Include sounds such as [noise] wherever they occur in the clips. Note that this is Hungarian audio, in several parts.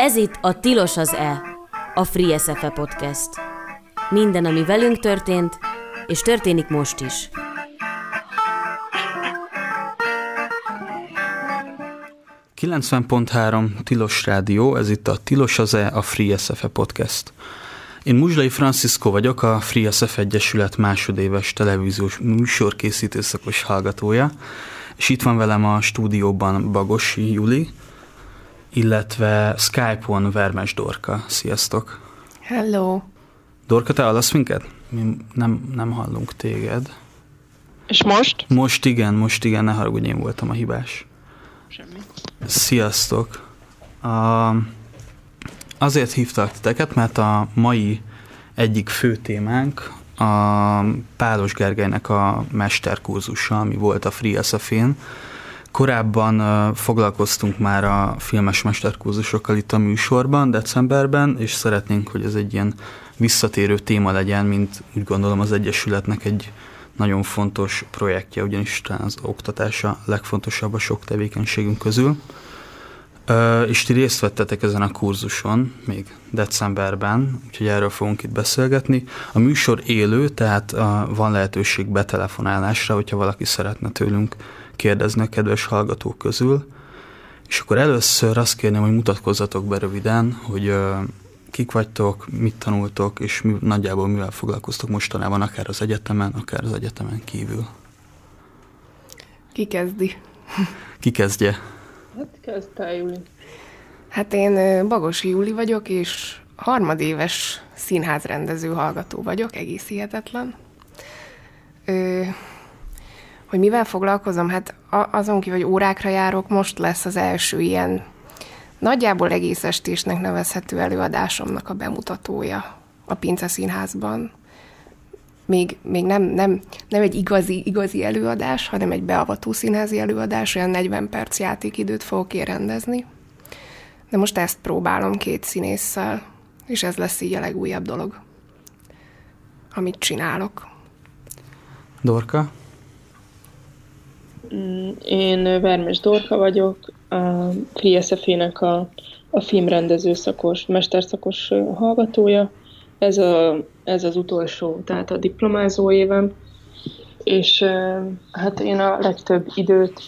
Ez itt a Tilos az E, a Free SFE podcast. Minden, ami velünk történt, és történik most is. ...90.3 Tilos Rádió, ez itt a Tilos az E, a Free SFE podcast. Én Muzslai Francisco vagyok, a Free SF Egyesület másodéves televíziós műsorkészítő szakos hallgatója, és itt van velem a stúdióban Bagosi Juli, illetve Skype-on Vermes Dorka. Sziasztok! Hello! Dorka, te hallasz minket? Mi nem, nem hallunk téged. És most? Most igen, most igen, ne haragudj, én voltam a hibás. Semmi. Sziasztok! Uh, azért hívtak titeket, mert a mai egyik fő témánk a Pálos Gergelynek a mesterkurzusa, ami volt a Free SFN. Korábban foglalkoztunk már a filmes mesterkurzusokkal itt a műsorban, decemberben, és szeretnénk, hogy ez egy ilyen visszatérő téma legyen, mint úgy gondolom az Egyesületnek egy nagyon fontos projektje, ugyanis talán az oktatása legfontosabb a sok tevékenységünk közül. És ti részt vettetek ezen a kurzuson, még decemberben, úgyhogy erről fogunk itt beszélgetni. A műsor élő, tehát van lehetőség betelefonálásra, hogyha valaki szeretne tőlünk kérdezni a kedves hallgatók közül. És akkor először azt kérném, hogy mutatkozzatok be röviden, hogy kik vagytok, mit tanultok, és mi, nagyjából mivel foglalkoztok mostanában, akár az egyetemen, akár az egyetemen kívül. Ki kezdi? Ki kezdje? Hát kezdte Júli. Hát én Bagosi Júli vagyok, és harmadéves színházrendező hallgató vagyok, egész hihetetlen. Ö, hogy mivel foglalkozom? Hát azon kívül, hogy órákra járok, most lesz az első ilyen nagyjából egész estésnek nevezhető előadásomnak a bemutatója a Pince Színházban. Még, még nem, nem, nem egy igazi, igazi előadás, hanem egy beavató színházi előadás, olyan 40 perc játékidőt fogok én rendezni. De most ezt próbálom két színésszel, és ez lesz így a legújabb dolog, amit csinálok. Dorka? Mm, én Vermes Dorka vagyok, a FreeSFE-nek a, a filmrendező szakos, mesterszakos hallgatója. Ez, a, ez az utolsó, tehát a diplomázó évem. És hát én a legtöbb időt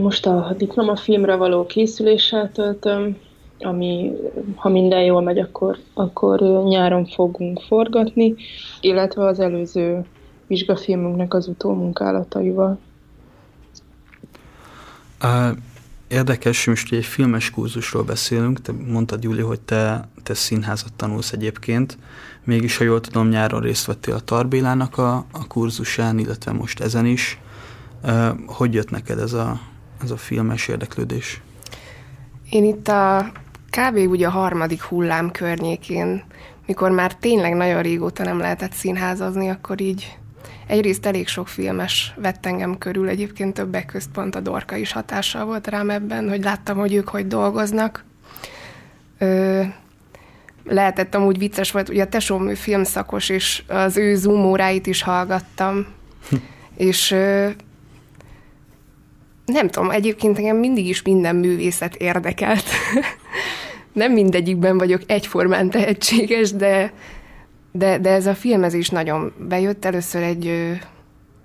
most a diplomafilmre való készüléssel töltöm, ami, ha minden jól megy, akkor, akkor nyáron fogunk forgatni, illetve az előző vizsgafilmünknek az utómunkálataival. Érdekes, most egy filmes kurzusról beszélünk, te mondtad, Júli, hogy te, te színházat tanulsz egyébként, mégis, ha jól tudom, nyáron részt vettél a Tarbélának a, a kurzusán, illetve most ezen is. Hogy jött neked ez a, ez a filmes érdeklődés? Én itt a kb. ugye a harmadik hullám környékén, mikor már tényleg nagyon régóta nem lehetett színházazni, akkor így Egyrészt elég sok filmes vett engem körül, egyébként többek közt pont a Dorka is hatással volt rám ebben, hogy láttam, hogy ők hogy dolgoznak. Ö, lehetett amúgy vicces volt, ugye a tesóm ő filmszakos, és az ő Zoom óráit is hallgattam, és ö, nem tudom, egyébként engem mindig is minden művészet érdekelt. [laughs] nem mindegyikben vagyok egyformán tehetséges, de de, de ez a filmezés nagyon bejött. Először egy,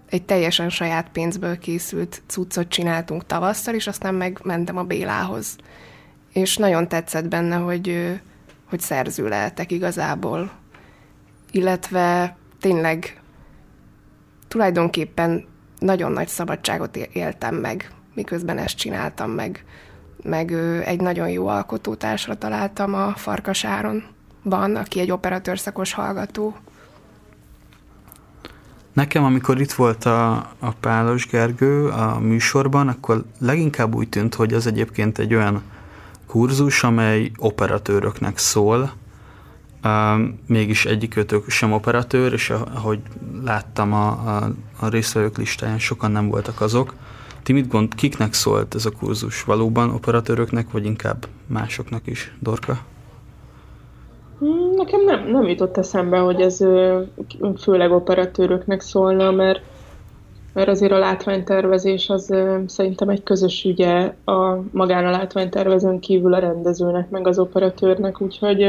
egy teljesen saját pénzből készült cuccot csináltunk tavasszal, és aztán meg mentem a Bélához. És nagyon tetszett benne, hogy, hogy szerző lehetek igazából. Illetve tényleg tulajdonképpen nagyon nagy szabadságot éltem meg, miközben ezt csináltam meg. Meg egy nagyon jó alkotótársra találtam a Farkasáron van, aki egy operatőrszakos hallgató. Nekem, amikor itt volt a, a Pálos Gergő a műsorban, akkor leginkább úgy tűnt, hogy az egyébként egy olyan kurzus, amely operatőröknek szól, mégis egyikőtök sem operatőr, és ahogy láttam a, a, a részvevők listáján, sokan nem voltak azok. Ti mit gond, kiknek szólt ez a kurzus? Valóban operatőröknek, vagy inkább másoknak is, Dorka? Hmm, nekem nem, nem jutott eszembe, hogy ez főleg operatőröknek szólna, mert mert azért a látványtervezés az szerintem egy közös ügye a magán a látványtervezőn kívül a rendezőnek, meg az operatőrnek, úgyhogy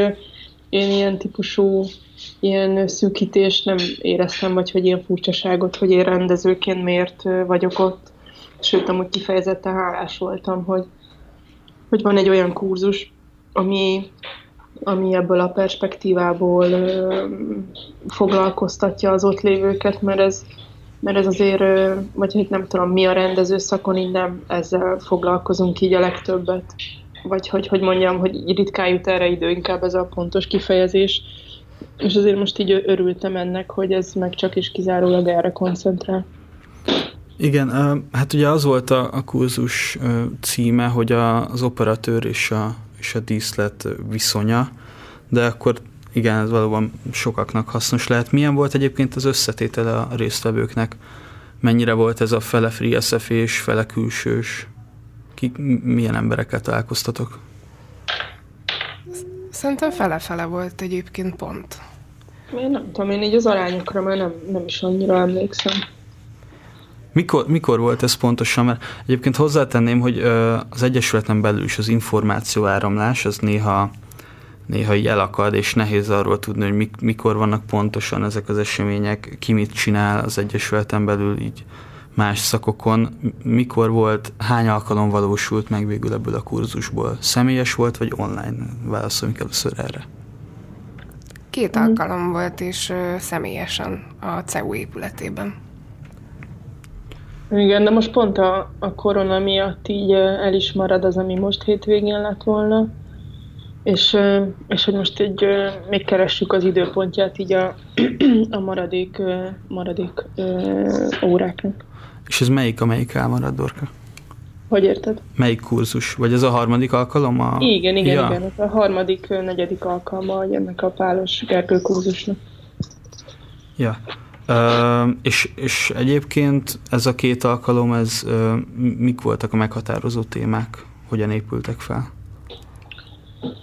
én ilyen típusú ilyen szűkítést nem éreztem, vagy hogy ilyen furcsaságot, hogy én rendezőként miért vagyok ott. Sőt, amúgy kifejezetten hálás voltam, hogy, hogy van egy olyan kurzus, ami, ami ebből a perspektívából foglalkoztatja az ott lévőket, mert ez, mert ez azért, vagy hogy nem tudom, mi a rendező szakon, így nem ezzel foglalkozunk így a legtöbbet. Vagy hogy, hogy mondjam, hogy ritkán jut erre idő, inkább ez a pontos kifejezés. És azért most így örültem ennek, hogy ez meg csak is kizárólag erre koncentrál. Igen, hát ugye az volt a, a kurzus címe, hogy a, az operatőr és a, és a díszlet viszonya, de akkor igen, ez valóban sokaknak hasznos lehet. Milyen volt egyébként az összetétele a résztvevőknek? Mennyire volt ez a fele free SF és fele külsős? Ki, milyen emberekkel találkoztatok? Szerintem fele-fele volt egyébként pont. Én nem tudom, én így az arányokra már nem, nem is annyira emlékszem. Mikor, mikor volt ez pontosan? Mert egyébként hozzátenném, hogy az Egyesületen belül is az információáramlás az néha, néha így elakad, és nehéz arról tudni, hogy mik, mikor vannak pontosan ezek az események, ki mit csinál az Egyesületen belül így más szakokon. Mikor volt, hány alkalom valósult meg végül ebből a kurzusból? Személyes volt, vagy online? Válaszoljunk először erre. Két alkalom volt, és személyesen a CEU épületében. Igen, de most pont a, a korona miatt így el is marad az, ami most hétvégén lett volna, és, és hogy most így még keressük az időpontját így a, [clears throat] a maradék, maradék óráknak. És ez melyik, amelyik elmarad, Dorka? Hogy érted? Melyik kurzus? Vagy ez a harmadik alkalom? A... Igen, igen, ja. igen. Ez a harmadik, negyedik alkalma ennek a Pálos Gergő kurzusnak. Ja. És, és egyébként ez a két alkalom, ez uh, mik voltak a meghatározó témák? Hogyan épültek fel?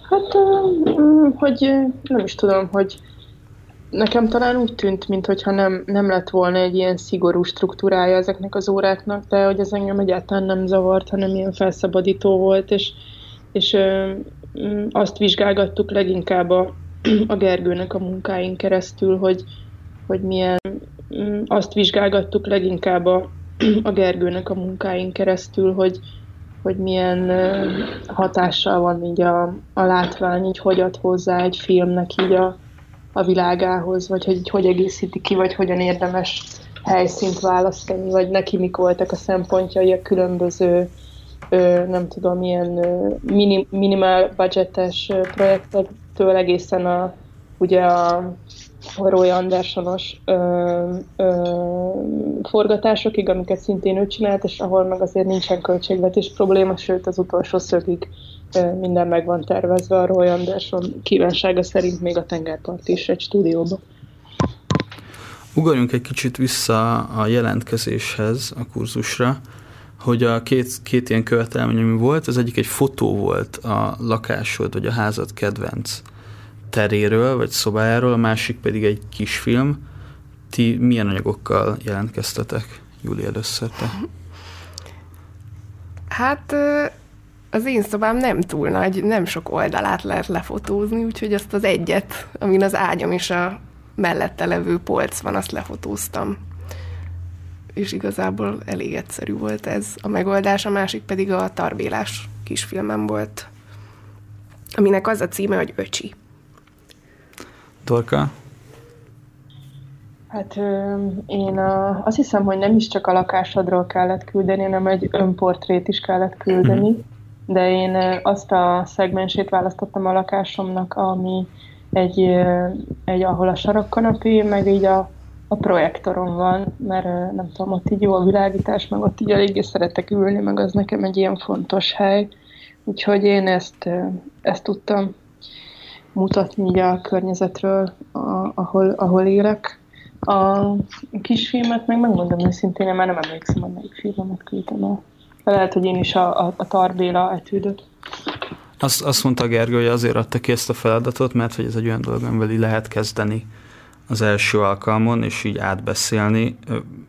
Hát, uh, hogy nem is tudom, hogy nekem talán úgy tűnt, mintha nem, nem lett volna egy ilyen szigorú struktúrája ezeknek az óráknak, de hogy ez engem egyáltalán nem zavart, hanem ilyen felszabadító volt, és, és uh, azt vizsgálgattuk leginkább a, a Gergőnek a munkáin keresztül, hogy, hogy milyen, mm, azt vizsgálgattuk leginkább a, a Gergőnek a munkáin keresztül, hogy, hogy milyen hatással van így a, a látvány, így hogy ad hozzá egy filmnek így a, a világához, vagy hogy így hogy egészíti ki, vagy hogyan érdemes helyszínt választani, vagy neki mik voltak a szempontjai a különböző, ö, nem tudom, ilyen minim, minimál budgetes projektektől egészen a, ugye a Roy Andersonos ö, ö, forgatásokig, amiket szintén ő csinált, és ahol meg azért nincsen költségvetés probléma, sőt az utolsó szögig ö, minden meg van tervezve a Roy Anderson kívánsága szerint még a tengerpart is egy stúdióba. Ugorjunk egy kicsit vissza a jelentkezéshez, a kurzusra, hogy a két, két ilyen követelmény, ami volt, az egyik egy fotó volt a lakásod, vagy a házad kedvenc teréről, vagy szobájáról, a másik pedig egy kisfilm. Ti milyen anyagokkal jelentkeztetek? Júli, először te. Hát az én szobám nem túl nagy, nem sok oldalát lehet lefotózni, úgyhogy azt az egyet, amin az ágyam és a mellette levő polc van, azt lefotóztam. És igazából elég egyszerű volt ez a megoldás, a másik pedig a tarbélás kisfilmem volt, aminek az a címe, hogy Öcsi. Dorka? Hát én a, azt hiszem, hogy nem is csak a lakásodról kellett küldeni, hanem egy önportrét is kellett küldeni, mhm. de én azt a szegmensét választottam a lakásomnak, ami egy, egy ahol a sarokkanapé, meg így a, a projektoron van, mert nem tudom, ott így jó a világítás, meg ott így eléggé szeretek ülni, meg az nekem egy ilyen fontos hely. Úgyhogy én ezt, ezt tudtam mutatni így a környezetről, a, ahol, ahol élek. A kisfilmet meg megmondom őszintén, én már nem emlékszem, hogy melyik filmet küldtem el. Lehet, hogy én is a, a, a Tarbéla etűdöt. Azt, azt mondta Gergő, hogy azért adta ki ezt a feladatot, mert hogy ez egy olyan dolog, amivel lehet kezdeni az első alkalmon, és így átbeszélni.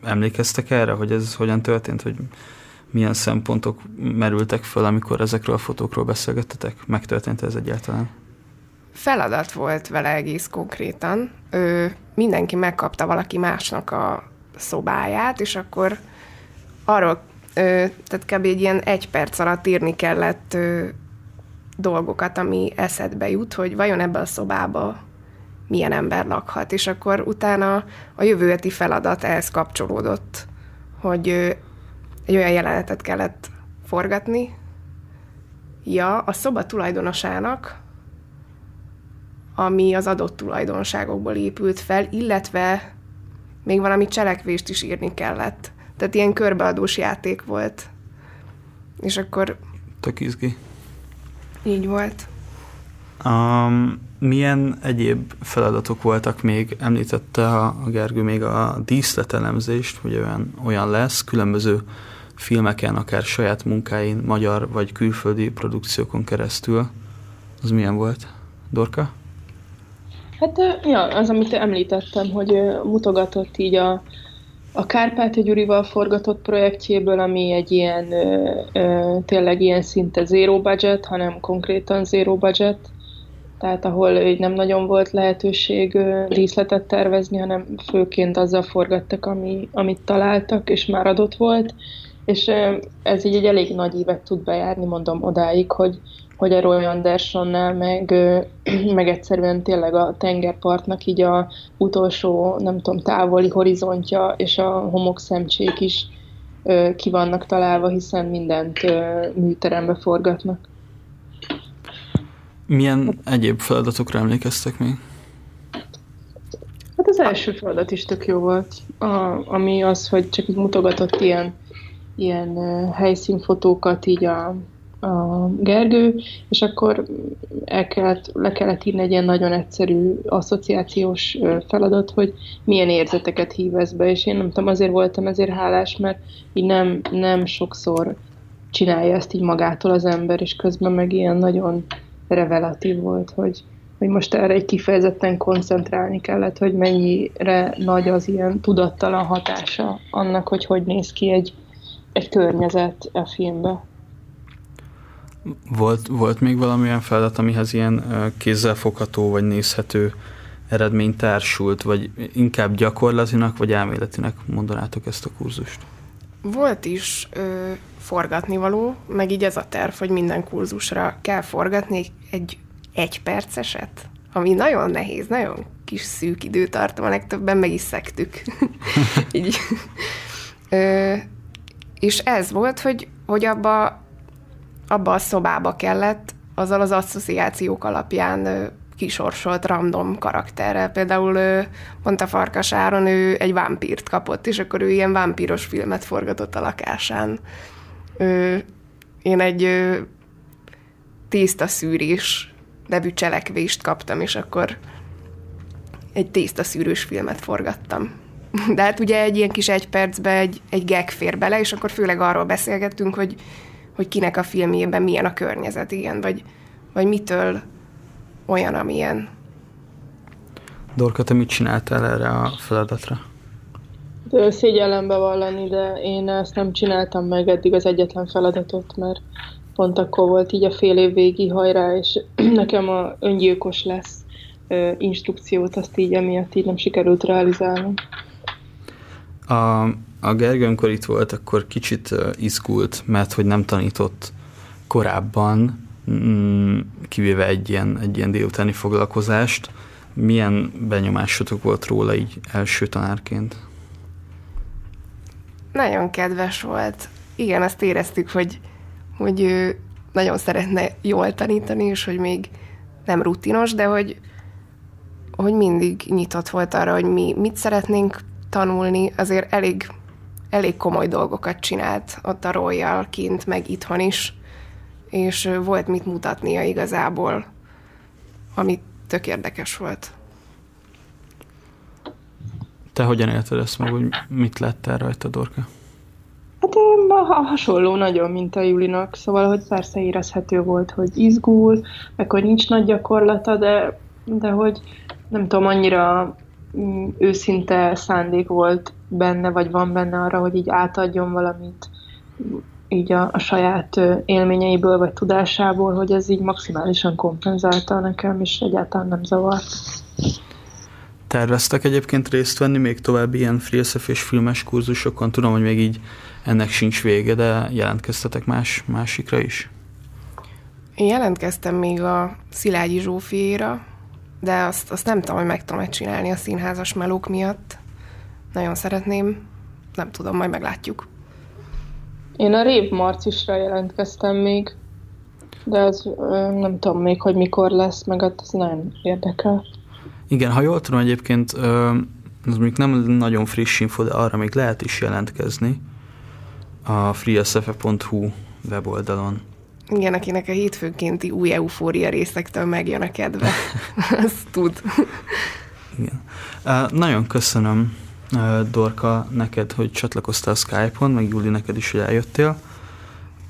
Emlékeztek erre, hogy ez hogyan történt, hogy milyen szempontok merültek föl, amikor ezekről a fotókról beszélgettetek? Megtörtént ez egyáltalán? Feladat volt vele egész konkrétan. Ő, mindenki megkapta valaki másnak a szobáját, és akkor arról, ö, tehát kb. egy ilyen egy perc alatt írni kellett ö, dolgokat, ami eszedbe jut, hogy vajon ebbe a szobába milyen ember lakhat, és akkor utána a jövő heti feladat ehhez kapcsolódott, hogy egy olyan jelenetet kellett forgatni, ja, a szoba tulajdonosának, ami az adott tulajdonságokból épült fel, illetve még valami cselekvést is írni kellett. Tehát ilyen körbeadós játék volt. És akkor... Tök izgi. Így volt. Um, milyen egyéb feladatok voltak még? Említette a, a Gergő még a díszletelemzést, hogy olyan, olyan lesz, különböző filmeken, akár saját munkáin, magyar vagy külföldi produkciókon keresztül. Az milyen volt? Dorka? Hát ja, az, amit említettem, hogy mutogatott így a, a Kárpáti Gyurival forgatott projektjéből, ami egy ilyen tényleg ilyen szinte zero budget, hanem konkrétan zero budget, tehát ahol így nem nagyon volt lehetőség ö, díszletet tervezni, hanem főként azzal forgattak, ami, amit találtak, és már adott volt, és ez így egy elég nagy évet tud bejárni, mondom odáig, hogy, hogy a Roy Andersonnál, meg, [clears throat] meg egyszerűen tényleg a tengerpartnak így a utolsó, nem tudom, távoli horizontja és a homokszemcsék is ki vannak találva, hiszen mindent műterembe forgatnak. Milyen egyéb feladatokra emlékeztek még? Hát az első feladat is tök jó volt, a, ami az, hogy csak így mutogatott ilyen, ilyen helyszínfotókat így a, a Gergő, és akkor el kellett, le kellett írni egy ilyen nagyon egyszerű asszociációs feladat, hogy milyen érzeteket hív ez be, és én nem tudom, azért voltam ezért hálás, mert így nem, nem sokszor csinálja ezt így magától az ember, és közben meg ilyen nagyon revelatív volt, hogy, hogy most erre egy kifejezetten koncentrálni kellett, hogy mennyire nagy az ilyen tudattalan hatása annak, hogy hogy néz ki egy, egy környezet a filmben. Volt, volt még valamilyen feladat, amihez ilyen kézzelfogható vagy nézhető eredmény társult, vagy inkább gyakorlatinak, vagy elméletinek mondanátok ezt a kurzust? Volt is ö, forgatnivaló, meg így ez a terv, hogy minden kurzusra kell forgatni egy egy perceset, ami nagyon nehéz, nagyon kis szűk időtartam, a legtöbben meg is szektük. [laughs] [laughs] így. Ö, és ez volt, hogy, hogy abba abba a szobába kellett azzal az asszociációk alapján kisorsolt random karakterrel. Például pont a Farkas Áron ő egy vámpírt kapott, és akkor ő ilyen vámpíros filmet forgatott a lakásán. Én egy tészta szűrés nevű cselekvést kaptam, és akkor egy tészta szűrős filmet forgattam. De hát ugye egy ilyen kis egy percbe egy, egy gag fér bele, és akkor főleg arról beszélgettünk, hogy hogy kinek a filmjében milyen a környezet, igen, vagy, vagy mitől olyan, amilyen. Dorka, te mit csináltál erre a feladatra? Szégyellem bevallani, de én ezt nem csináltam meg eddig az egyetlen feladatot, mert pont akkor volt így a fél év végi hajrá, és [clears throat] nekem a öngyilkos lesz instrukciót, azt így emiatt így nem sikerült realizálnom. A, a Gergő, amikor itt volt, akkor kicsit izgult, mert hogy nem tanított korábban, mm, kivéve egy ilyen, egy ilyen délutáni foglalkozást. Milyen benyomásotok volt róla így első tanárként? Nagyon kedves volt. Igen, azt éreztük, hogy, hogy ő nagyon szeretne jól tanítani, és hogy még nem rutinos, de hogy, hogy mindig nyitott volt arra, hogy mi mit szeretnénk tanulni, azért elég, elég komoly dolgokat csinált ott a royal kint, meg itthon is, és volt mit mutatnia igazából, ami tök érdekes volt. Te hogyan élted ezt meg, hogy mit láttál rajta, Dorka? Hát hasonló nagyon, mint a Julinak, szóval, hogy persze érezhető volt, hogy izgul, meg hogy nincs nagy gyakorlata, de, de hogy nem tudom, annyira őszinte szándék volt benne, vagy van benne arra, hogy így átadjon valamit így a, a saját élményeiből, vagy tudásából, hogy ez így maximálisan kompenzálta nekem, és egyáltalán nem zavart. Terveztek egyébként részt venni még további ilyen FreeSF és filmes kurzusokon? Tudom, hogy még így ennek sincs vége, de jelentkeztetek más, másikra is? Én jelentkeztem még a Szilágyi Zsófiéra, de azt, azt nem tudom, hogy meg tudom csinálni a színházas melók miatt. Nagyon szeretném, nem tudom, majd meglátjuk. Én a Rév Marcisra jelentkeztem még, de az nem tudom még, hogy mikor lesz, meg az nem érdekel. Igen, ha jól tudom egyébként, az még nem nagyon friss info, de arra még lehet is jelentkezni a freesf.hu weboldalon. Igen, akinek a hétfőkénti új eufória részektől megjön a kedve. [laughs] Azt tud. Igen. Uh, nagyon köszönöm, uh, Dorka, neked, hogy csatlakoztál a Skype-on, meg Júli, neked is, hogy eljöttél.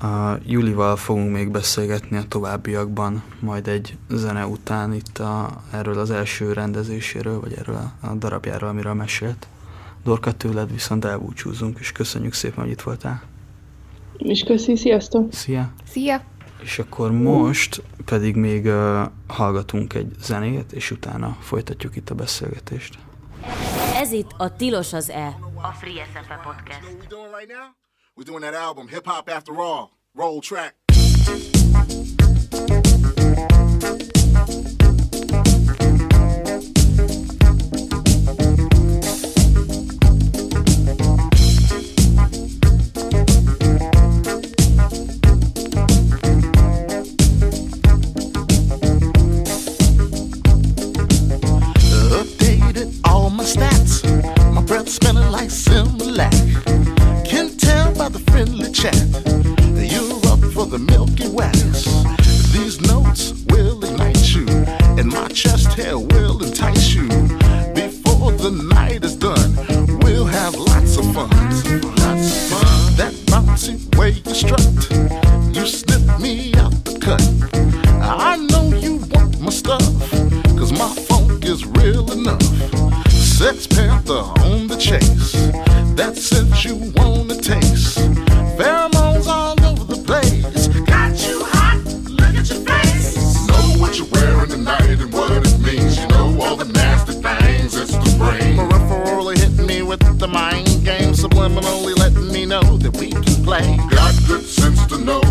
A Julival fogunk még beszélgetni a továbbiakban, majd egy zene után itt a, erről az első rendezéséről, vagy erről a, a darabjáról, amiről mesélt. Dorka, tőled viszont elbúcsúzunk, és köszönjük szépen, hogy itt voltál. És köszi, sziasztok! Szia! Szia! És akkor most pedig még uh, hallgatunk egy zenét, és utána folytatjuk itt a beszélgetést. Ez itt a Tilos az E, a Free SFE Podcast. We're doing that album, Hip Hop After All. Roll track. That we can play. Got good sense to know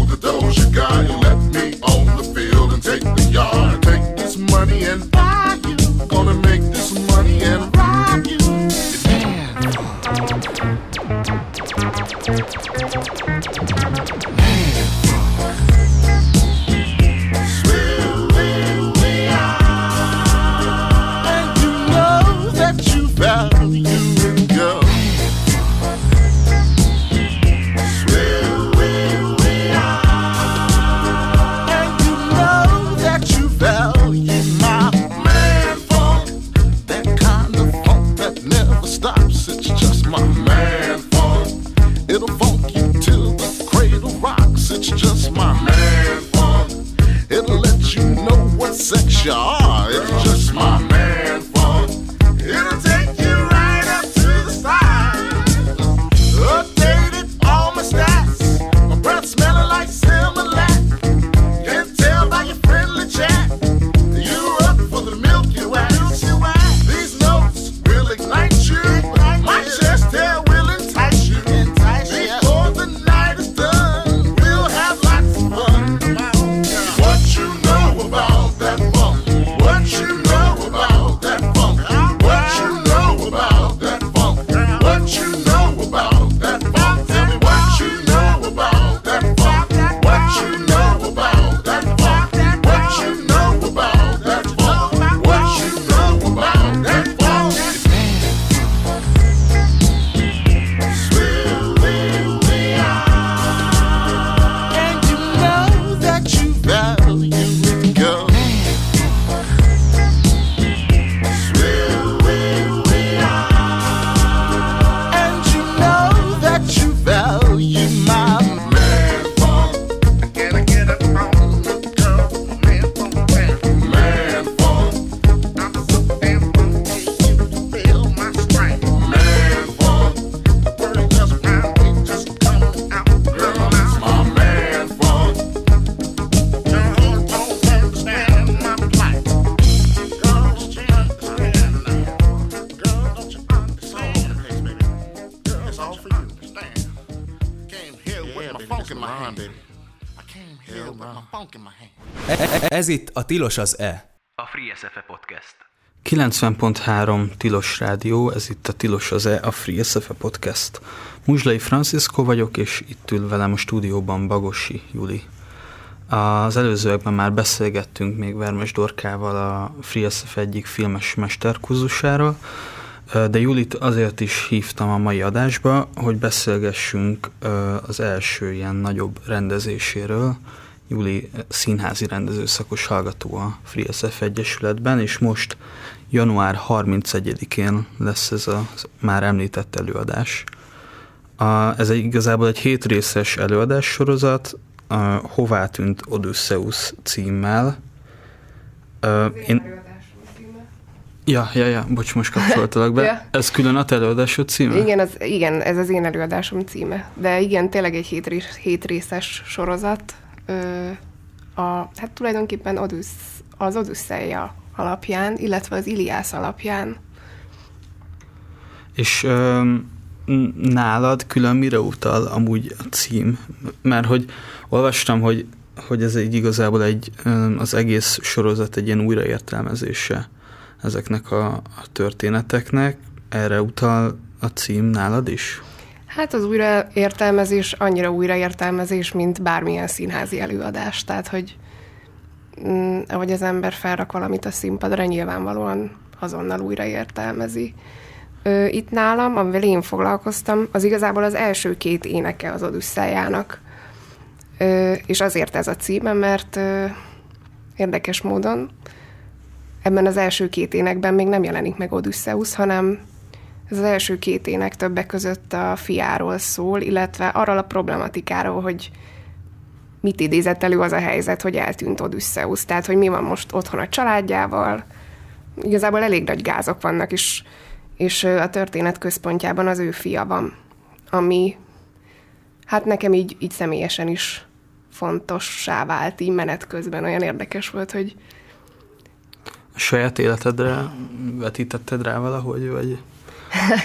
Ez itt a Tilos az E. A Free SFE Podcast. 90.3 Tilos Rádió, ez itt a Tilos az E, a Free SFE Podcast. Muzslai Francisco vagyok, és itt ül velem a stúdióban Bagosi Juli. Az előzőekben már beszélgettünk még Vermes Dorkával a Free SFE egyik filmes mesterkurzusáról, de Julit azért is hívtam a mai adásba, hogy beszélgessünk az első ilyen nagyobb rendezéséről, Júli színházi rendezőszakos hallgató a Free SF Egyesületben, és most január 31-én lesz ez a már említett előadás. A, ez egy, igazából egy hétrészes előadás sorozat, a Hová tűnt Odysseus címmel. A, én, Ja, ja, ja, bocs, most kapcsoltalak be. [laughs] ja. Ez külön a te előadásod címe? Igen, az, igen, ez az én előadásom címe. De igen, tényleg egy hétrészes sorozat, a, hát tulajdonképpen Odüss, az Odüsszeia alapján, illetve az Iliász alapján. És ö, nálad külön mire utal amúgy a cím? Mert hogy olvastam, hogy, hogy ez egy igazából egy, az egész sorozat egy ilyen újraértelmezése ezeknek a, a történeteknek. Erre utal a cím nálad is? Hát az újraértelmezés annyira újraértelmezés, mint bármilyen színházi előadás. Tehát, hogy mm, ahogy az ember felrak valamit a színpadra, nyilvánvalóan azonnal újraértelmezi. Ö, itt nálam, amivel én foglalkoztam, az igazából az első két éneke az Odüsszejának. Ö, és azért ez a címe, mert érdekes módon ebben az első két énekben még nem jelenik meg Odysseus, hanem ez az első két ének többek között a fiáról szól, illetve arról a problematikáról, hogy mit idézett elő az a helyzet, hogy eltűnt Odysseus. Tehát, hogy mi van most otthon a családjával. Igazából elég nagy gázok vannak, és, és a történet központjában az ő fia van, ami hát nekem így, így személyesen is fontossá vált így menet közben. Olyan érdekes volt, hogy... A saját életedre vetítetted rá valahogy, vagy...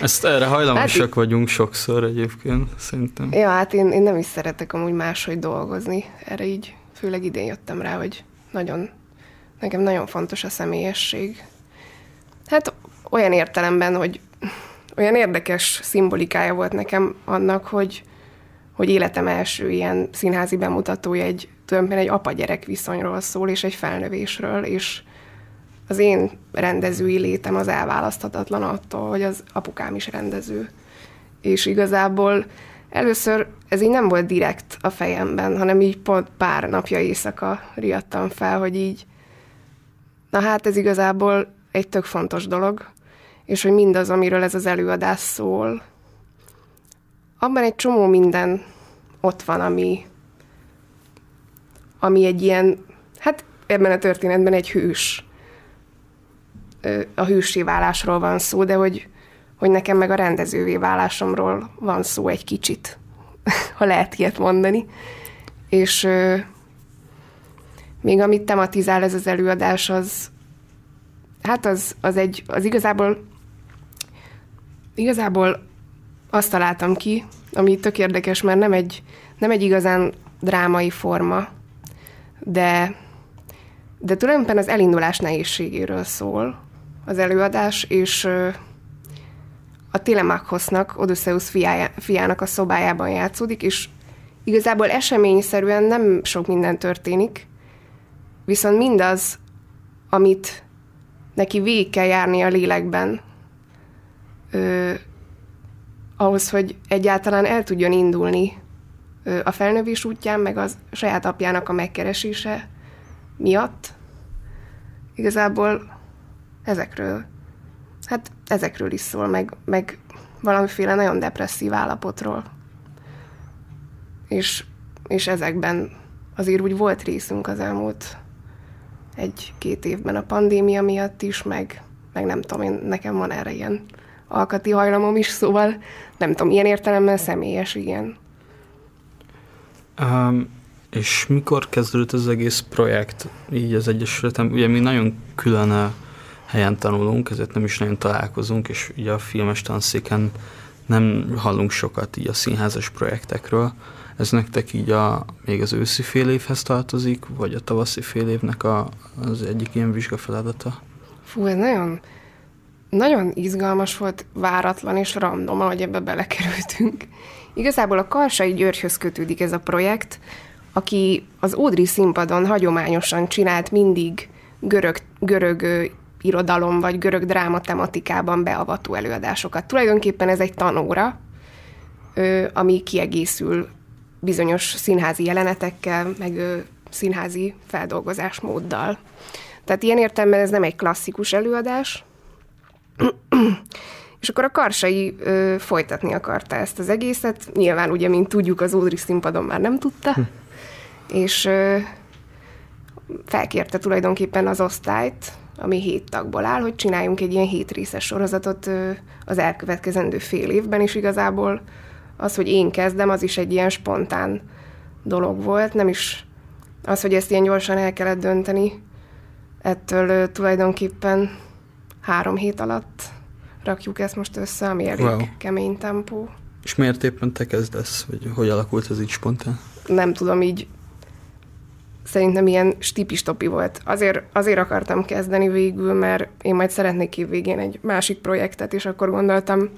Ezt erre hajlamosak hát, vagyunk sokszor egyébként, szerintem. Ja, hát én, én nem is szeretek amúgy máshogy dolgozni. Erre így főleg idén jöttem rá, hogy nagyon, nekem nagyon fontos a személyesség. Hát olyan értelemben, hogy olyan érdekes szimbolikája volt nekem annak, hogy, hogy életem első ilyen színházi bemutatója egy tulajdonképpen egy apa-gyerek viszonyról szól, és egy felnövésről, és az én rendezői létem az elválaszthatatlan attól, hogy az apukám is rendező. És igazából először ez így nem volt direkt a fejemben, hanem így pont pár napja éjszaka riadtam fel, hogy így, na hát ez igazából egy tök fontos dolog, és hogy mindaz, amiről ez az előadás szól, abban egy csomó minden ott van, ami, ami egy ilyen, hát ebben a történetben egy hős, a hősé válásról van szó, de hogy, hogy nekem meg a rendezővé válásomról van szó egy kicsit, [laughs] ha lehet ilyet mondani. És még amit tematizál ez az előadás, az hát az, az egy, az igazából igazából azt találtam ki, ami tök érdekes, mert nem egy, nem egy igazán drámai forma, de, de tulajdonképpen az elindulás nehézségéről szól, az előadás, és a Telemakhosnak, Odysseus fiának a szobájában játszódik, és igazából eseményszerűen nem sok minden történik, viszont mindaz, amit neki végig kell járni a lélekben, ö, ahhoz, hogy egyáltalán el tudjon indulni ö, a felnövés útján, meg az saját apjának a megkeresése miatt, igazából ezekről, hát ezekről is szól, meg, meg valamiféle nagyon depresszív állapotról. És, és ezekben azért úgy volt részünk az elmúlt egy-két évben a pandémia miatt is, meg, meg nem tudom, én, nekem van erre ilyen alkati hajlamom is, szóval nem tudom, ilyen értelemben személyes, igen. Um, és mikor kezdődött az egész projekt így az Egyesületem? Ugye mi nagyon külön helyen tanulunk, ezért nem is nagyon találkozunk, és ugye a filmes tanszéken nem hallunk sokat így a színházas projektekről. Ez nektek így a, még az őszi fél évhez tartozik, vagy a tavaszi fél évnek a, az egyik ilyen vizsgafeladata? Fú, ez nagyon, nagyon izgalmas volt, váratlan és random, ahogy ebbe belekerültünk. Igazából a Karsai Györgyhöz kötődik ez a projekt, aki az Ódri színpadon hagyományosan csinált mindig görög, görög irodalom vagy görög dráma tematikában beavató előadásokat. Tulajdonképpen ez egy tanóra, ami kiegészül bizonyos színházi jelenetekkel, meg színházi feldolgozásmóddal. Tehát ilyen értelemben ez nem egy klasszikus előadás, [clears throat] és akkor a Karsai ö, folytatni akarta ezt az egészet. Nyilván ugye, mint tudjuk, az Ódri színpadon már nem tudta. Hm. És ö, felkérte tulajdonképpen az osztályt, ami hét tagból áll, hogy csináljunk egy ilyen hétrészes sorozatot ö, az elkövetkezendő fél évben, és igazából az, hogy én kezdem, az is egy ilyen spontán dolog volt, nem is az, hogy ezt ilyen gyorsan el kellett dönteni, ettől tulajdonképpen három hét alatt rakjuk ezt most össze, ami elég wow. kemény tempó. És miért éppen te kezdesz, vagy hogy alakult ez így spontán? Nem tudom, így szerintem ilyen stipistopi volt. Azért, azért akartam kezdeni végül, mert én majd szeretnék évvégén egy másik projektet, és akkor gondoltam,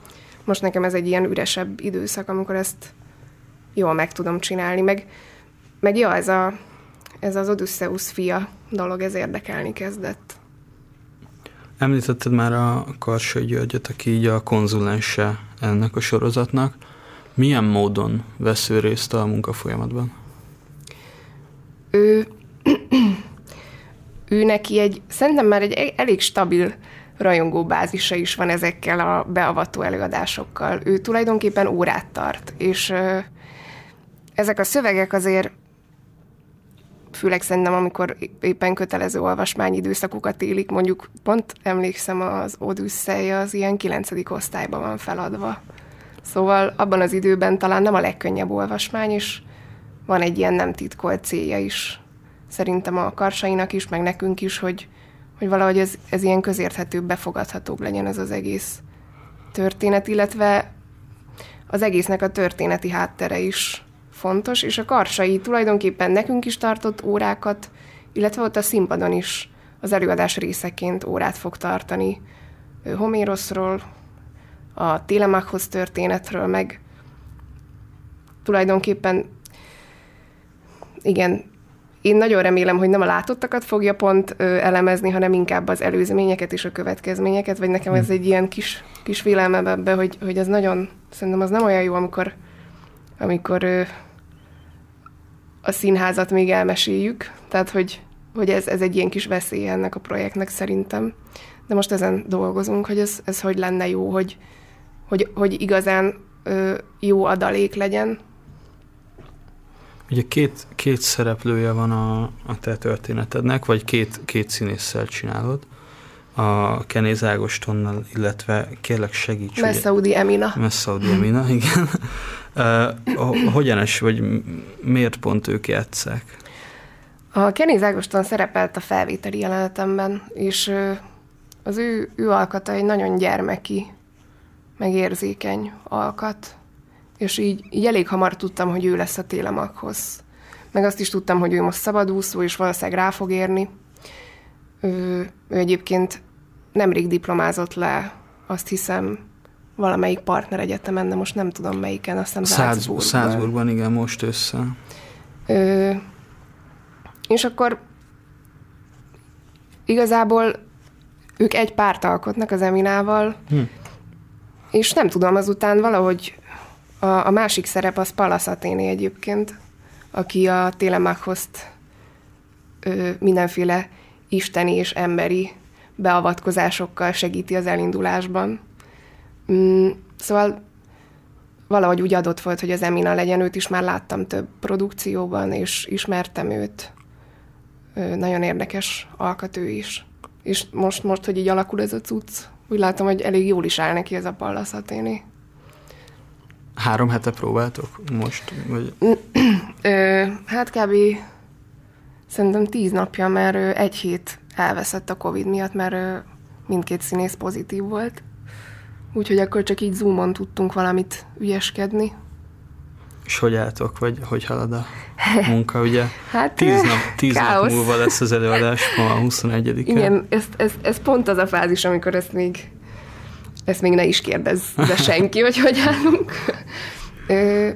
most nekem ez egy ilyen üresebb időszak, amikor ezt jól meg tudom csinálni, meg, meg ja, ez, a, ez az Odysseus fia dolog, ez érdekelni kezdett. Említetted már a Karsai Györgyöt, aki így a konzulense ennek a sorozatnak. Milyen módon vesz részt a munkafolyamatban? Ő, [clears throat] ő neki egy, szerintem már egy elég stabil rajongó bázisa is van ezekkel a beavató előadásokkal. Ő tulajdonképpen órát tart, és ezek a szövegek azért főleg szerintem, amikor éppen kötelező olvasmány időszakokat élik, mondjuk pont emlékszem, az Odyssey az ilyen kilencedik osztályban van feladva. Szóval abban az időben talán nem a legkönnyebb olvasmány, és van egy ilyen nem titkolt célja is. Szerintem a karsainak is, meg nekünk is, hogy, hogy valahogy ez, ez ilyen közérthetőbb, befogadhatóbb legyen ez az egész történet, illetve az egésznek a történeti háttere is fontos, és a karsai tulajdonképpen nekünk is tartott órákat, illetve ott a színpadon is az előadás részeként órát fog tartani Homéroszról, a Télemachhoz történetről, meg tulajdonképpen igen, én nagyon remélem, hogy nem a látottakat fogja pont ö, elemezni, hanem inkább az előzményeket és a következményeket, vagy nekem ez hm. egy ilyen kis, kis vélelmem ebbe, hogy, hogy ez nagyon, szerintem az nem olyan jó, amikor, amikor ö, a színházat még elmeséljük, tehát hogy, hogy ez, ez egy ilyen kis veszély ennek a projektnek szerintem. De most ezen dolgozunk, hogy ez, ez hogy lenne jó, hogy, hogy, hogy igazán ö, jó adalék legyen. Ugye két, két szereplője van a, a te történetednek, vagy két, két színésszel csinálod. A Kenéz Ágostonnal, illetve kérlek segíts. Messaudi Emina. Messaudi Emina, [laughs] igen. Uh, hogyan es, vagy miért pont ők játszák? A Kenny Zágoston szerepelt a felvételi jelenetemben, és az ő, ő alkata egy nagyon gyermeki, megérzékeny alkat, és így, így elég hamar tudtam, hogy ő lesz a télemakhoz. Meg azt is tudtam, hogy ő most szabadúszó, és valószínűleg rá fog érni. Ő, ő egyébként nemrég diplomázott le, azt hiszem, valamelyik partner egyetemen, de most nem tudom melyiken, azt hiszem Salzburgban. Salzburgban, igen, most össze. Ö, és akkor igazából ők egy párt alkotnak az Eminával, hm. és nem tudom, azután valahogy a, a másik szerep az Pallas Athéné egyébként, aki a Télemachoszt mindenféle isteni és emberi beavatkozásokkal segíti az elindulásban. Mm, szóval valahogy úgy adott volt, hogy az Emina legyen, őt is már láttam több produkcióban, és ismertem őt. Nagyon érdekes alkatő is. És most, most, hogy így alakul ez a cucc, úgy látom, hogy elég jól is áll neki ez a pallaszaténi. Három hete próbáltok most? Vagy? hát kb. szerintem tíz napja, mert egy hét elveszett a Covid miatt, mert mindkét színész pozitív volt. Úgyhogy akkor csak így zoomon tudtunk valamit ügyeskedni. És hogy álltok, vagy hogy halad a [laughs] munka, ugye? Hát, tíz nap, tíz nap káosz. múlva lesz az előadás, ma a 21 Igen, ez, ez, ez pont az a fázis, amikor ezt még, ezt még ne is kérdezze senki, hogy hogy állunk. Ö,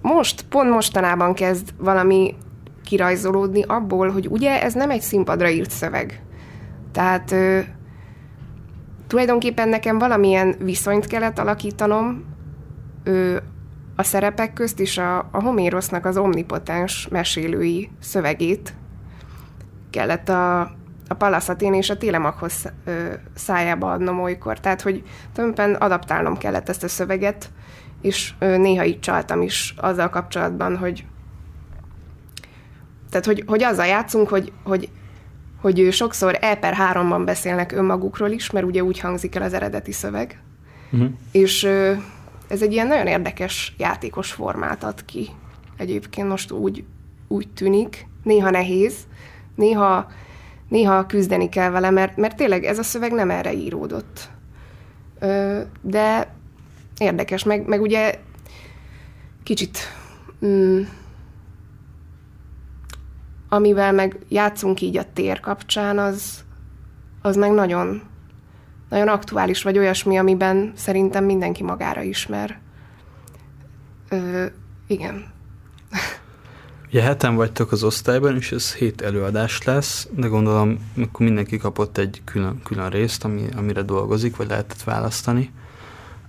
most, pont mostanában kezd valami kirajzolódni abból, hogy ugye ez nem egy színpadra írt szöveg. Tehát ö, tulajdonképpen nekem valamilyen viszonyt kellett alakítanom ö, a szerepek közt és a, a Homérosznak az omnipotens mesélői szövegét kellett a, a Palaszatén és a Télemakhoz ö, szájába adnom olykor. Tehát, hogy tulajdonképpen adaptálnom kellett ezt a szöveget, és ö, néha így csaltam is azzal kapcsolatban, hogy tehát, hogy, hogy azzal játszunk, hogy, hogy, hogy sokszor E per háromban beszélnek önmagukról is, mert ugye úgy hangzik el az eredeti szöveg. Uh-huh. És ö, ez egy ilyen nagyon érdekes játékos formát ad ki. Egyébként most úgy, úgy tűnik. Néha nehéz, néha, néha küzdeni kell vele, mert, mert tényleg ez a szöveg nem erre íródott. Ö, de érdekes, meg, meg ugye kicsit mm, amivel meg játszunk így a tér kapcsán, az, az meg nagyon, nagyon aktuális, vagy olyasmi, amiben szerintem mindenki magára ismer. Ö, igen. Ugye heten vagytok az osztályban, és ez hét előadás lesz, de gondolom, akkor mindenki kapott egy külön, külön részt, ami, amire dolgozik, vagy lehetett választani.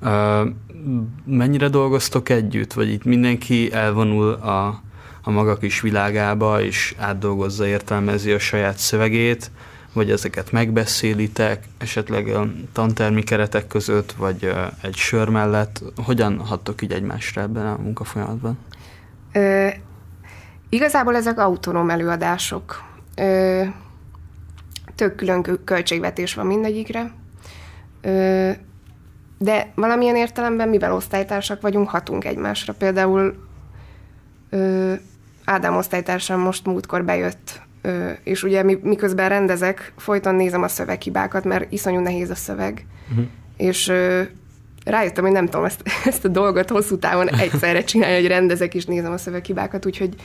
Uh, mennyire dolgoztok együtt, vagy itt mindenki elvonul a, a maga kis világába, és átdolgozza, értelmezi a saját szövegét, vagy ezeket megbeszélitek, esetleg a tantermi keretek között, vagy egy sör mellett. Hogyan hattok így egymásra ebben a munkafolyamatban? Igazából ezek autonóm előadások. Ö, tök külön kö- költségvetés van mindegyikre. Ö, de valamilyen értelemben, mivel osztálytársak vagyunk, hatunk egymásra. Például ö, Ádám osztálytársam most múltkor bejött, ö, és ugye mi, miközben rendezek, folyton nézem a szöveghibákat, mert iszonyú nehéz a szöveg. Uh-huh. És ö, rájöttem, hogy nem tudom ezt, [laughs] ezt a dolgot hosszú távon egyszerre csinálni, hogy rendezek és nézem a szöveghibákat, úgyhogy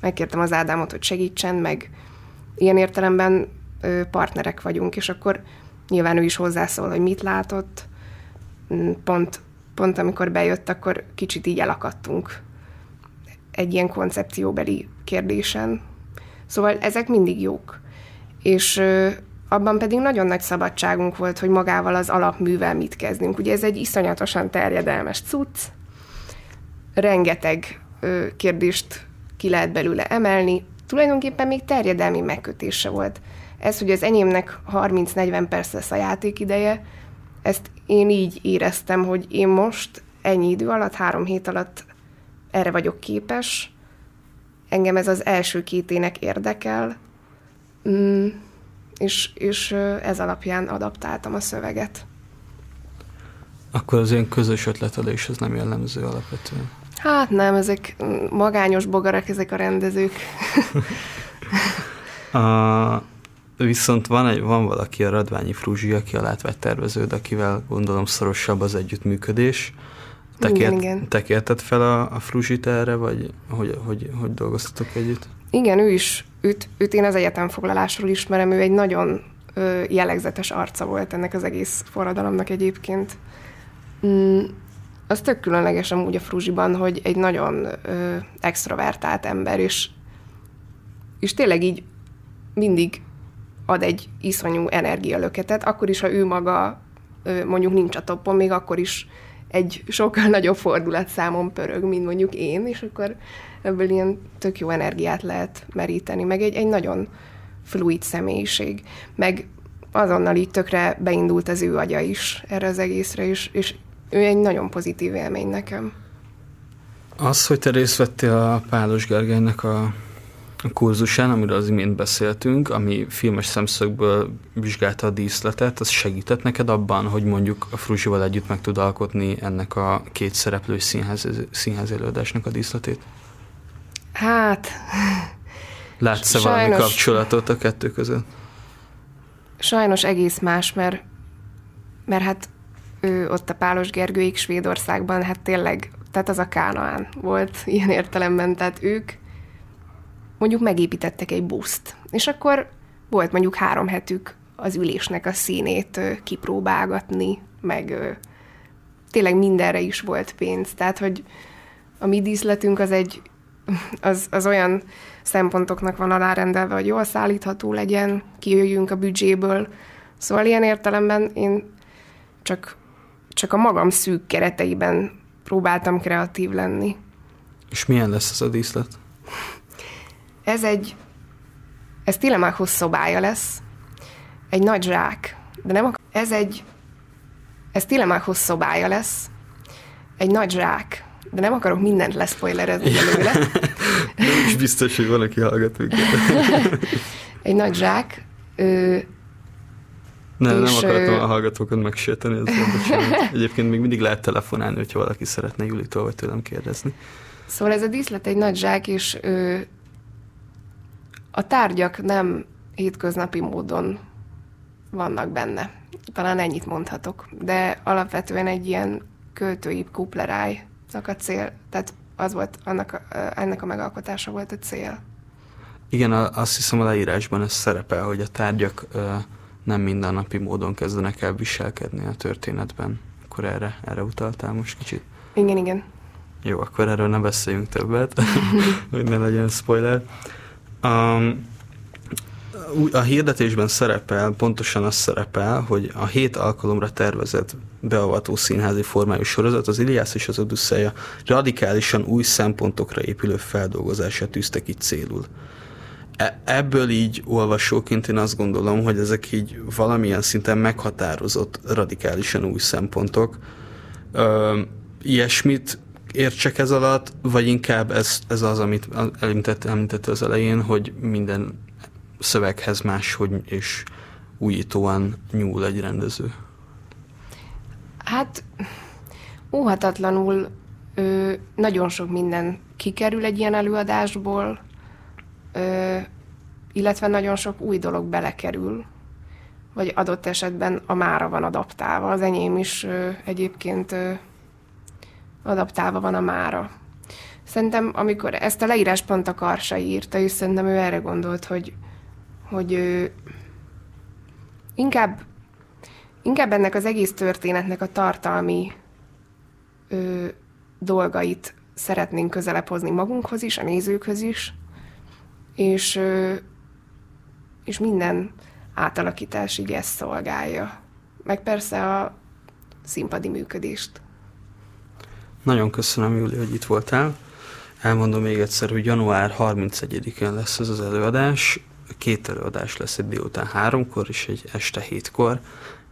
megkértem az Ádámot, hogy segítsen, meg ilyen értelemben partnerek vagyunk, és akkor nyilván ő is hozzászól, hogy mit látott. Mm, Pont, pont amikor bejött, akkor kicsit így elakadtunk egy ilyen koncepcióbeli kérdésen. Szóval ezek mindig jók. És abban pedig nagyon nagy szabadságunk volt, hogy magával az alapművel mit kezdünk. Ugye ez egy iszonyatosan terjedelmes cucc, rengeteg kérdést ki lehet belőle emelni, tulajdonképpen még terjedelmi megkötése volt. Ez, hogy az enyémnek 30-40 perc lesz a játékideje, ezt én így éreztem, hogy én most ennyi idő alatt, három hét alatt erre vagyok képes, engem ez az első két ének érdekel, mm, és, és ez alapján adaptáltam a szöveget. Akkor az ilyen közös ötletelés az nem jellemző alapvetően. Hát nem, ezek magányos bogarak, ezek a rendezők. [laughs] A, viszont van, egy, van valaki, a Radványi Fruzsi, aki a látványterveződ, akivel gondolom szorosabb az együttműködés. Te, Igen, kért, igen. te kérted fel a, a Fruzsit erre, vagy hogy, hogy, hogy dolgoztatok együtt? Igen, ő is, őt, őt én az egyetemfoglalásról ismerem, ő egy nagyon ö, jellegzetes arca volt ennek az egész forradalomnak egyébként. Mm, az tök különleges amúgy a Fruzsiban, hogy egy nagyon ö, extrovertált ember, és, és tényleg így mindig ad egy iszonyú energialöketet, akkor is, ha ő maga ö, mondjuk nincs a toppon, még akkor is egy sokkal [laughs] nagyobb fordulatszámon pörög, mint mondjuk én, és akkor ebből ilyen tök jó energiát lehet meríteni, meg egy, egy nagyon fluid személyiség, meg azonnal így tökre beindult az ő agya is erre az egészre, és, és ő egy nagyon pozitív élmény nekem. Az, hogy te részt vettél a Pálos Gergelynek a, kurzusán, amiről az imént beszéltünk, ami filmes szemszögből vizsgálta a díszletet, az segített neked abban, hogy mondjuk a Fruzsival együtt meg tud alkotni ennek a két szereplős színház, színház előadásnak a díszletét? Hát, Látsz-e valami Sajnos. kapcsolatot a kettő között? sajnos egész más, mert, mert hát ő ott a Pálos Gergőik Svédországban, hát tényleg tehát az a Kánaán volt [laughs] ilyen értelemben, tehát ők mondjuk megépítettek egy buszt, és akkor volt mondjuk három hetük az ülésnek a színét kipróbálgatni, meg tényleg mindenre is volt pénz. Tehát, hogy a mi díszletünk az egy, [laughs] az, az olyan szempontoknak van alárendelve, hogy jól szállítható legyen, kijöjjünk a büdzséből. Szóval ilyen értelemben én csak, csak a magam szűk kereteiben próbáltam kreatív lenni. És milyen lesz ez a díszlet? Ez egy, ez Tilemákhoz szobája lesz, egy nagy zsák, de nem akar, ez egy, ez Tilemákhoz szobája lesz, egy nagy zsák, de nem akarok mindent leszpoilerezni belőle. nem is biztos, hogy van, aki hallgat [laughs] egy nagy zsák, ö, nem, nem akartam a hallgatókat megsérteni, Egyébként még mindig lehet telefonálni, hogyha valaki szeretne Julitól vagy tőlem kérdezni. Szóval ez a díszlet egy nagy zsák, és ö, a tárgyak nem hétköznapi módon vannak benne. Talán ennyit mondhatok. De alapvetően egy ilyen költői kuplerájnak a cél, tehát az volt, annak a, ennek a megalkotása volt a cél. Igen, azt hiszem a leírásban ez szerepel, hogy a tárgyak nem mindennapi módon kezdenek el viselkedni a történetben. Akkor erre, erre utaltál most kicsit? Igen, igen. Jó, akkor erről ne beszéljünk többet, [laughs] hogy ne legyen spoiler. Um, a hirdetésben szerepel, pontosan az szerepel, hogy a hét alkalomra tervezett beavató színházi formájú sorozat az Iliász és az Odüsszeja radikálisan új szempontokra épülő feldolgozását tűzte ki célul. E- ebből így olvasóként én azt gondolom, hogy ezek így valamilyen szinten meghatározott radikálisan új szempontok. Ö, ilyesmit értsek ez alatt, vagy inkább ez, ez az, amit említett, említett az elején, hogy minden szöveghez máshogy és újítóan nyúl egy rendező? Hát óhatatlanul ö, nagyon sok minden kikerül egy ilyen előadásból, ö, illetve nagyon sok új dolog belekerül, vagy adott esetben a mára van adaptálva. Az enyém is ö, egyébként ö, adaptálva van a mára. Szerintem, amikor ezt a leírás pont a Karsa írta, és szerintem ő erre gondolt, hogy, hogy ő inkább, inkább ennek az egész történetnek a tartalmi ö, dolgait szeretnénk közelebb hozni magunkhoz is, a nézőkhöz is, és, és minden átalakításig ezt szolgálja. Meg persze a színpadi működést. Nagyon köszönöm, Júli, hogy itt voltál. Elmondom még egyszer, hogy január 31-én lesz ez az előadás. Két előadás lesz egy délután háromkor és egy este hétkor.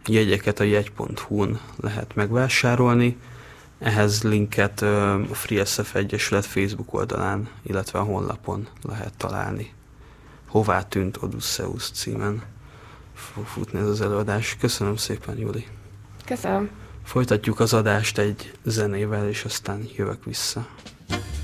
Jegyeket a jegy.hu-n lehet megvásárolni. Ehhez linket a FreeSF Egyesület Facebook oldalán, illetve a honlapon lehet találni. Hová tűnt Odysseus címen fog futni ez az előadás. Köszönöm szépen, Júli. Köszönöm. Folytatjuk az adást egy zenével, és aztán jövök vissza. Ez itt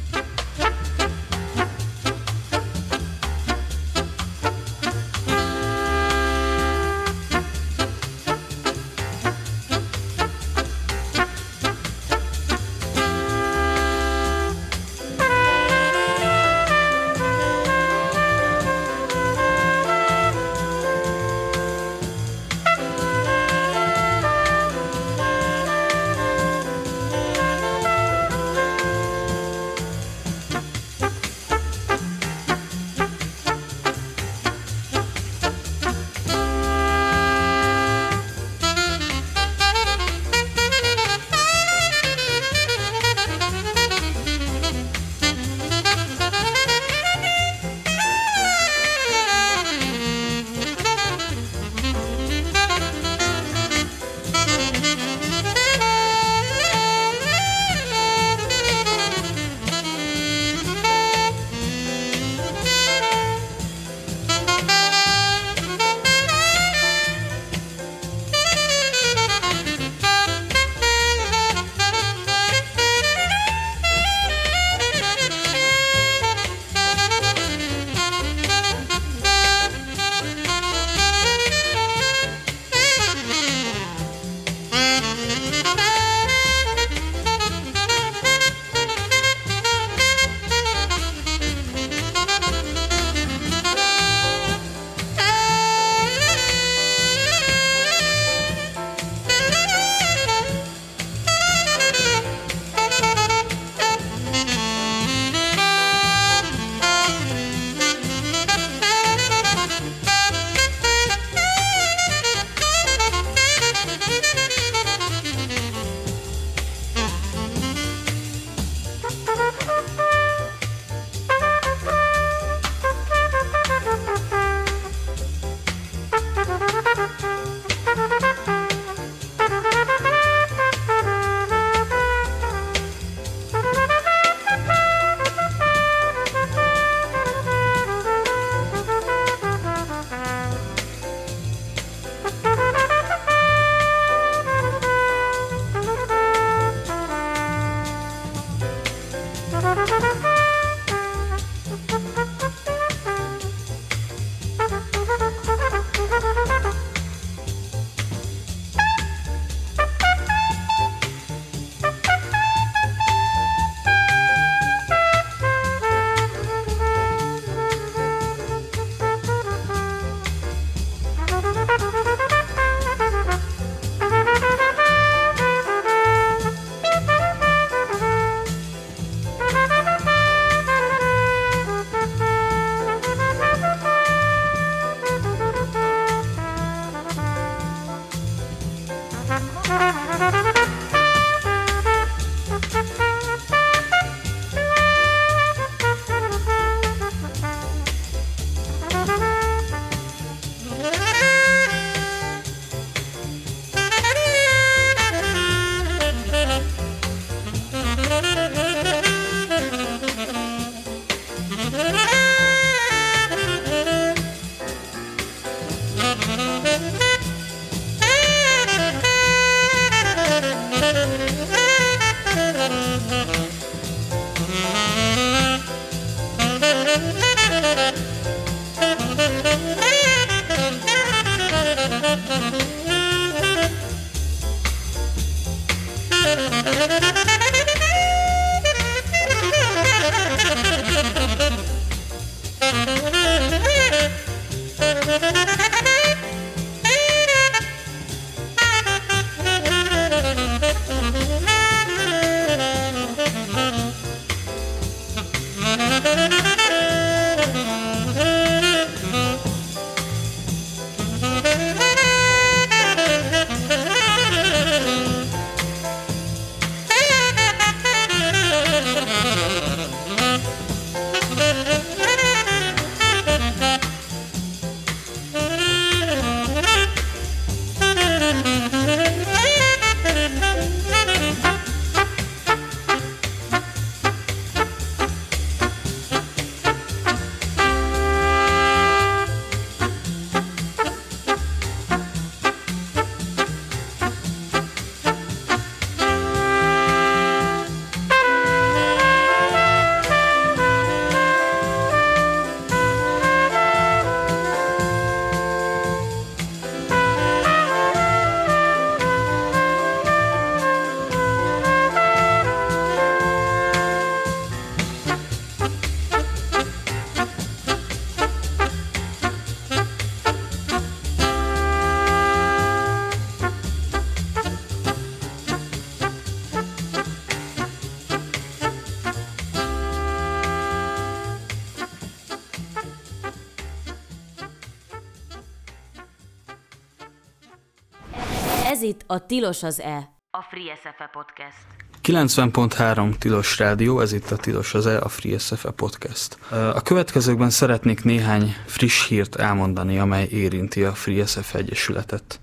A Tilos az E, a Free SFE podcast. 90.3 Tilos Rádió, ez itt a Tilos az E, a Free SFE podcast. A következőkben szeretnék néhány friss hírt elmondani, amely érinti a Free SFE Egyesületet.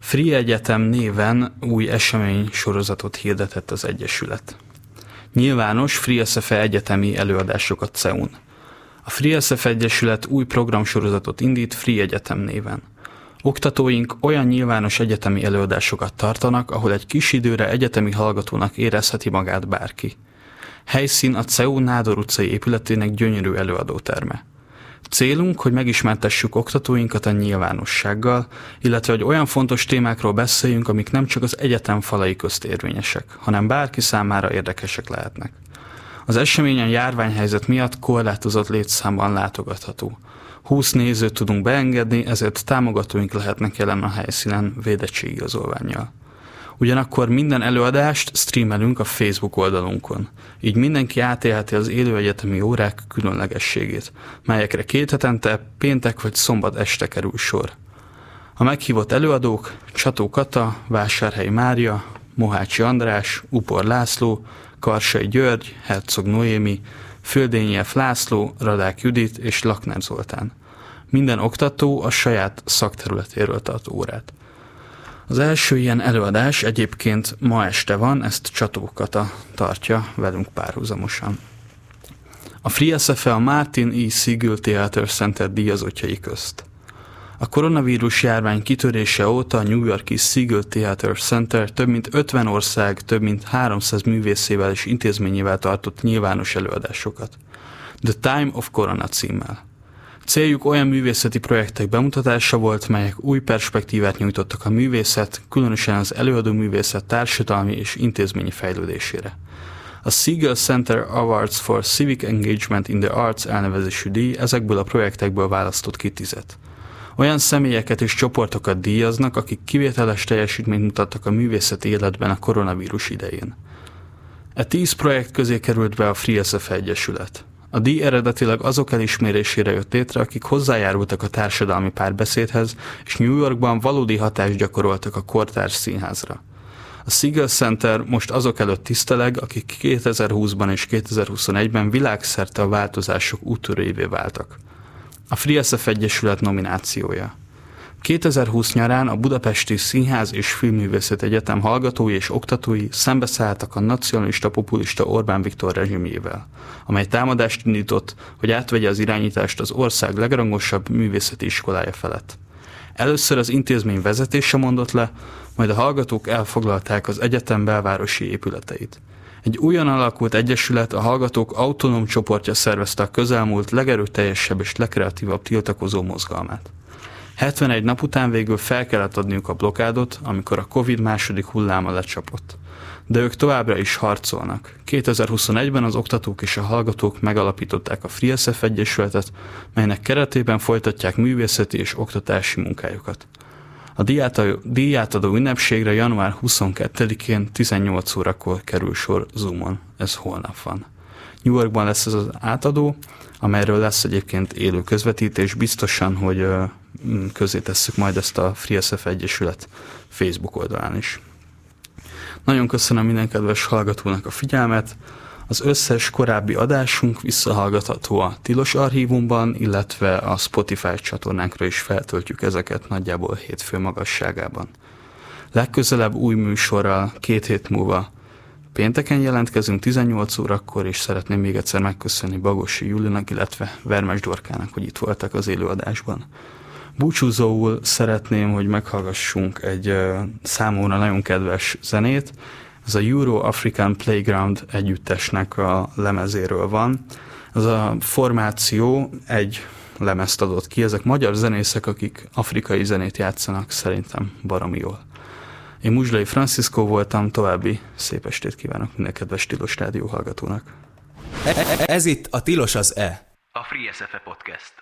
Free Egyetem néven új esemény sorozatot hirdetett az Egyesület. Nyilvános Free SFE egyetemi előadásokat CEUN. A Free SFE Egyesület új programsorozatot indít Free Egyetem néven. Oktatóink olyan nyilvános egyetemi előadásokat tartanak, ahol egy kis időre egyetemi hallgatónak érezheti magát bárki. Helyszín a CEU Nádor utcai épületének gyönyörű előadóterme. Célunk, hogy megismertessük oktatóinkat a nyilvánossággal, illetve hogy olyan fontos témákról beszéljünk, amik nem csak az egyetem falai közt érvényesek, hanem bárki számára érdekesek lehetnek. Az eseményen járványhelyzet miatt korlátozott létszámban látogatható. 20 nézőt tudunk beengedni, ezért támogatóink lehetnek jelen a helyszínen védettségigazolványjal. Ugyanakkor minden előadást streamelünk a Facebook oldalunkon, így mindenki átélheti az élő egyetemi órák különlegességét, melyekre két hetente péntek vagy szombat este kerül sor. A meghívott előadók Csató Kata, Vásárhely Mária, Mohácsi András, Upor László, Karsai György, Herzog Noémi, Földényi F. László, Radák Judit és Lakner Zoltán. Minden oktató a saját szakterületéről tart órát. Az első ilyen előadás egyébként ma este van, ezt Csatókata tartja velünk párhuzamosan. A Free SFE a Martin E. Siegel Theater Center díjazottjai közt. A koronavírus járvány kitörése óta a New Yorki Siegel Theater Center több mint 50 ország, több mint 300 művészével és intézményével tartott nyilvános előadásokat. The Time of Corona címmel. Céljuk olyan művészeti projektek bemutatása volt, melyek új perspektívát nyújtottak a művészet, különösen az előadó művészet társadalmi és intézményi fejlődésére. A Siegel Center Awards for Civic Engagement in the Arts elnevezésű díj ezekből a projektekből választott ki tizet. Olyan személyeket és csoportokat díjaznak, akik kivételes teljesítményt mutattak a művészeti életben a koronavírus idején. E tíz projekt közé került be a Free SF Egyesület. A díj eredetileg azok elismerésére jött létre, akik hozzájárultak a társadalmi párbeszédhez, és New Yorkban valódi hatást gyakoroltak a kortárs színházra. A Siegel Center most azok előtt tiszteleg, akik 2020-ban és 2021-ben világszerte a változások útörőjévé váltak. A Free SF Egyesület nominációja. 2020 nyarán a Budapesti Színház és Filmművészet Egyetem hallgatói és oktatói szembeszálltak a nacionalista populista Orbán Viktor rezsimjével, amely támadást indított, hogy átvegye az irányítást az ország legrangosabb művészeti iskolája felett. Először az intézmény vezetése mondott le, majd a hallgatók elfoglalták az egyetem belvárosi épületeit. Egy újon alakult egyesület a hallgatók autonóm csoportja szervezte a közelmúlt legerőteljesebb és legkreatívabb tiltakozó mozgalmát. 71 nap után végül fel kellett adniuk a blokádot, amikor a Covid második hulláma lecsapott. De ők továbbra is harcolnak. 2021-ben az oktatók és a hallgatók megalapították a FreeSF Egyesületet, melynek keretében folytatják művészeti és oktatási munkájukat. A díjátadó ünnepségre január 22-én 18 órakor kerül sor Zoomon. Ez holnap van. New Yorkban lesz ez az átadó, amelyről lesz egyébként élő közvetítés. Biztosan, hogy közé tesszük majd ezt a FreeSF Egyesület Facebook oldalán is. Nagyon köszönöm minden kedves hallgatónak a figyelmet. Az összes korábbi adásunk visszahallgatható a Tilos archívumban, illetve a Spotify csatornánkra is feltöltjük ezeket nagyjából hétfő magasságában. Legközelebb új műsorral két hét múlva pénteken jelentkezünk 18 órakor, és szeretném még egyszer megköszönni Bagosi Julinak, illetve Vermes Dorkának, hogy itt voltak az élőadásban. Búcsúzóul szeretném, hogy meghallgassunk egy számomra nagyon kedves zenét. Ez a Euro African Playground együttesnek a lemezéről van. Ez a formáció egy lemezt adott ki. Ezek magyar zenészek, akik afrikai zenét játszanak, szerintem baromi jól. Én Muzslai Francisco voltam, további szép estét kívánok minden kedves Tilos Rádió hallgatónak. Ez itt a Tilos az E. A Free SFE Podcast.